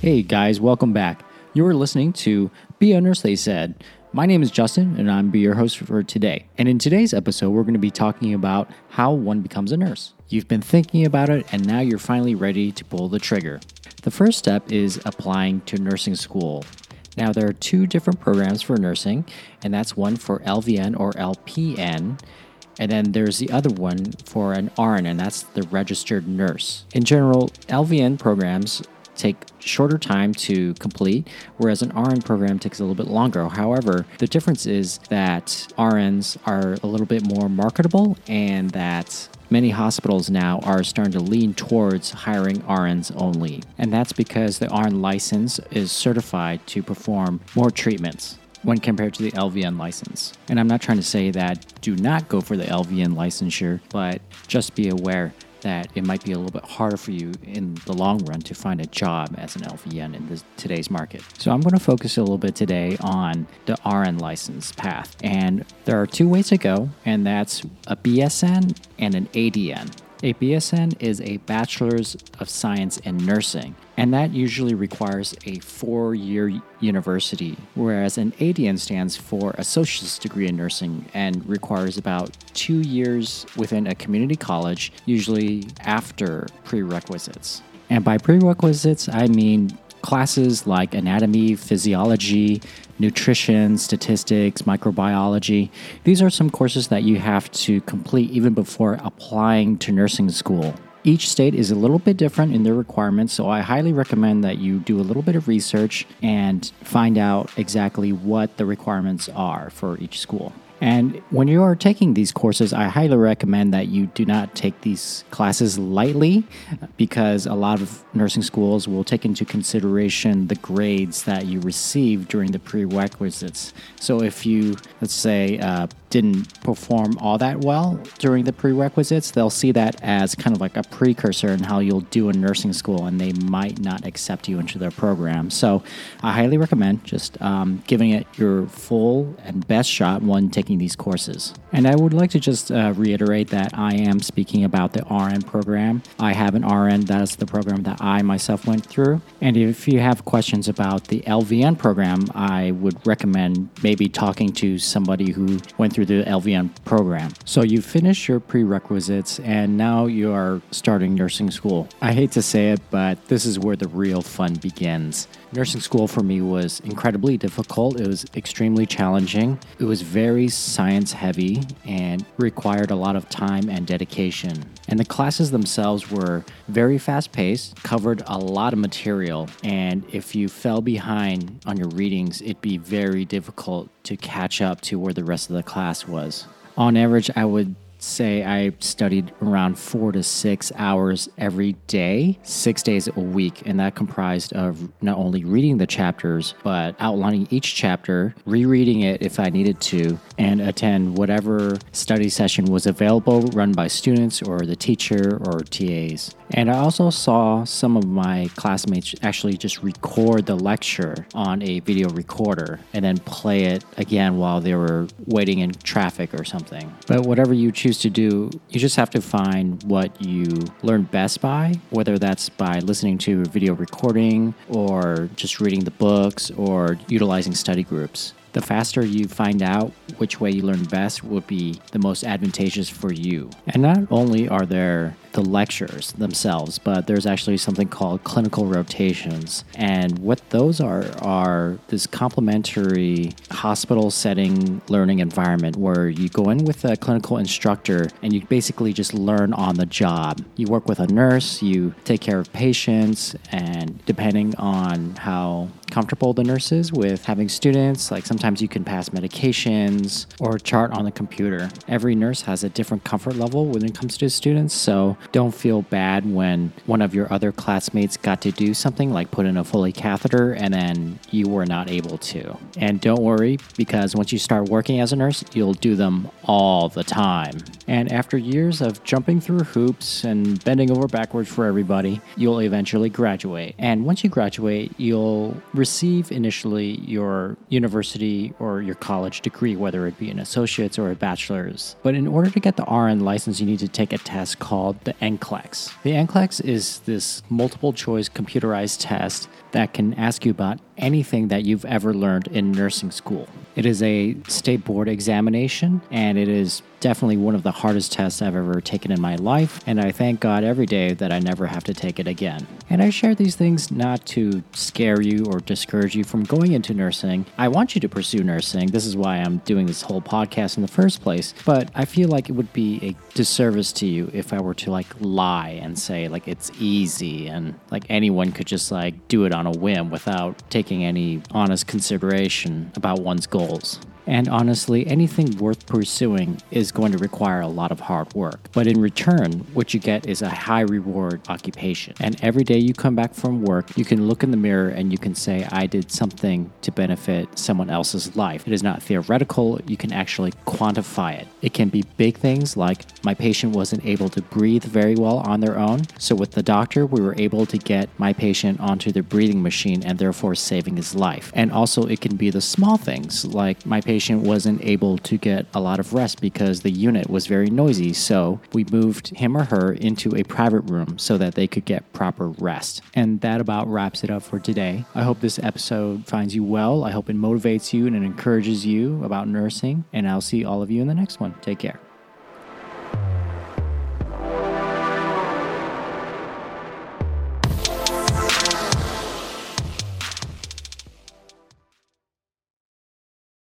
Hey guys, welcome back. You are listening to Be a Nurse, They Said. My name is Justin, and I'm be your host for today. And in today's episode, we're going to be talking about how one becomes a nurse. You've been thinking about it, and now you're finally ready to pull the trigger. The first step is applying to nursing school. Now, there are two different programs for nursing, and that's one for LVN or LPN. And then there's the other one for an RN, and that's the registered nurse. In general, LVN programs take shorter time to complete, whereas an RN program takes a little bit longer. However, the difference is that RNs are a little bit more marketable and that many hospitals now are starting to lean towards hiring RNs only. And that's because the RN license is certified to perform more treatments when compared to the LVN license. And I'm not trying to say that do not go for the LVN licensure, but just be aware that it might be a little bit harder for you in the long run to find a job as an LVN in this, today's market. So I'm going to focus a little bit today on the RN license path. And there are two ways to go, and that's a BSN and an ADN. A BSN is a Bachelor's of Science in Nursing, and that usually requires a four year university, whereas an ADN stands for Associate's Degree in Nursing and requires about two years within a community college, usually after prerequisites. And by prerequisites, I mean classes like anatomy, physiology, nutrition, statistics, microbiology. These are some courses that you have to complete even before applying to nursing school. Each state is a little bit different in their requirements, so I highly recommend that you do a little bit of research and find out exactly what the requirements are for each school. And when you are taking these courses, I highly recommend that you do not take these classes lightly because a lot of nursing schools will take into consideration the grades that you receive during the prerequisites. So if you, let's say, uh, didn't perform all that well during the prerequisites, they'll see that as kind of like a precursor in how you'll do in nursing school, and they might not accept you into their program. So, I highly recommend just um, giving it your full and best shot when taking these courses. And I would like to just uh, reiterate that I am speaking about the RN program. I have an RN, that's the program that I myself went through. And if you have questions about the LVN program, I would recommend maybe talking to somebody who went through through the LVN program. So you finish your prerequisites and now you are starting nursing school. I hate to say it, but this is where the real fun begins. Nursing school for me was incredibly difficult. It was extremely challenging. It was very science heavy and required a lot of time and dedication. And the classes themselves were very fast paced, covered a lot of material, and if you fell behind on your readings, it'd be very difficult to catch up to where the rest of the class was. On average, I would say I studied around four to six hours every day, six days a week. And that comprised of not only reading the chapters, but outlining each chapter, rereading it if I needed to, and attend whatever study session was available run by students or the teacher or TAs. And I also saw some of my classmates actually just record the lecture on a video recorder and then play it again while they were waiting in traffic or something. But whatever you choose to do, you just have to find what you learn best by, whether that's by listening to a video recording or just reading the books or utilizing study groups the faster you find out which way you learn best will be the most advantageous for you. And not only are there the lectures themselves, but there's actually something called clinical rotations. And what those are are this complementary hospital setting learning environment where you go in with a clinical instructor and you basically just learn on the job. You work with a nurse, you take care of patients, and depending on how comfortable the nurse is with having students, like sometimes you can pass medications or chart on the computer. Every nurse has a different comfort level when it comes to students, so don't feel bad when one of your other classmates got to do something like put in a Foley catheter and then you were not able to. And don't worry, because once you start working as a nurse, you'll do them all the time. And after years of jumping through hoops and bending over backwards for everybody, you'll eventually graduate. And once you graduate, you'll receive initially your university or your college degree, whether it be an associate's or a bachelor's. But in order to get the RN license, you need to take a test called the NCLEX. The NCLEX is this multiple choice computerized test that can ask you about anything that you've ever learned in nursing school. It is a state board examination, and it is definitely one of the hardest tests I've ever taken in my life, and I thank God every day that I never have to take it again. And I share these things not to scare you or discourage you from going into nursing. I want you to pursue nursing. This is why I'm doing this whole podcast in the first place, but I feel like it would be a disservice to you if I were to like lie and say like it's easy and like anyone could just like do it on a whim without taking any honest consideration about one's goals. And honestly, anything worth pursuing is going to require a lot of hard work. But in return, what you get is a high reward occupation. And every day you come back from work, you can look in the mirror and you can say, I did something to benefit someone else's life. It is not theoretical, you can actually quantify it. It can be big things like my patient wasn't able to breathe very well on their own. So with the doctor, we were able to get my patient onto the breathing machine and therefore saving his life. And also, it can be the small things like my patient patient wasn't able to get a lot of rest because the unit was very noisy. So we moved him or her into a private room so that they could get proper rest. And that about wraps it up for today. I hope this episode finds you well. I hope it motivates you and it encourages you about nursing. And I'll see all of you in the next one. Take care.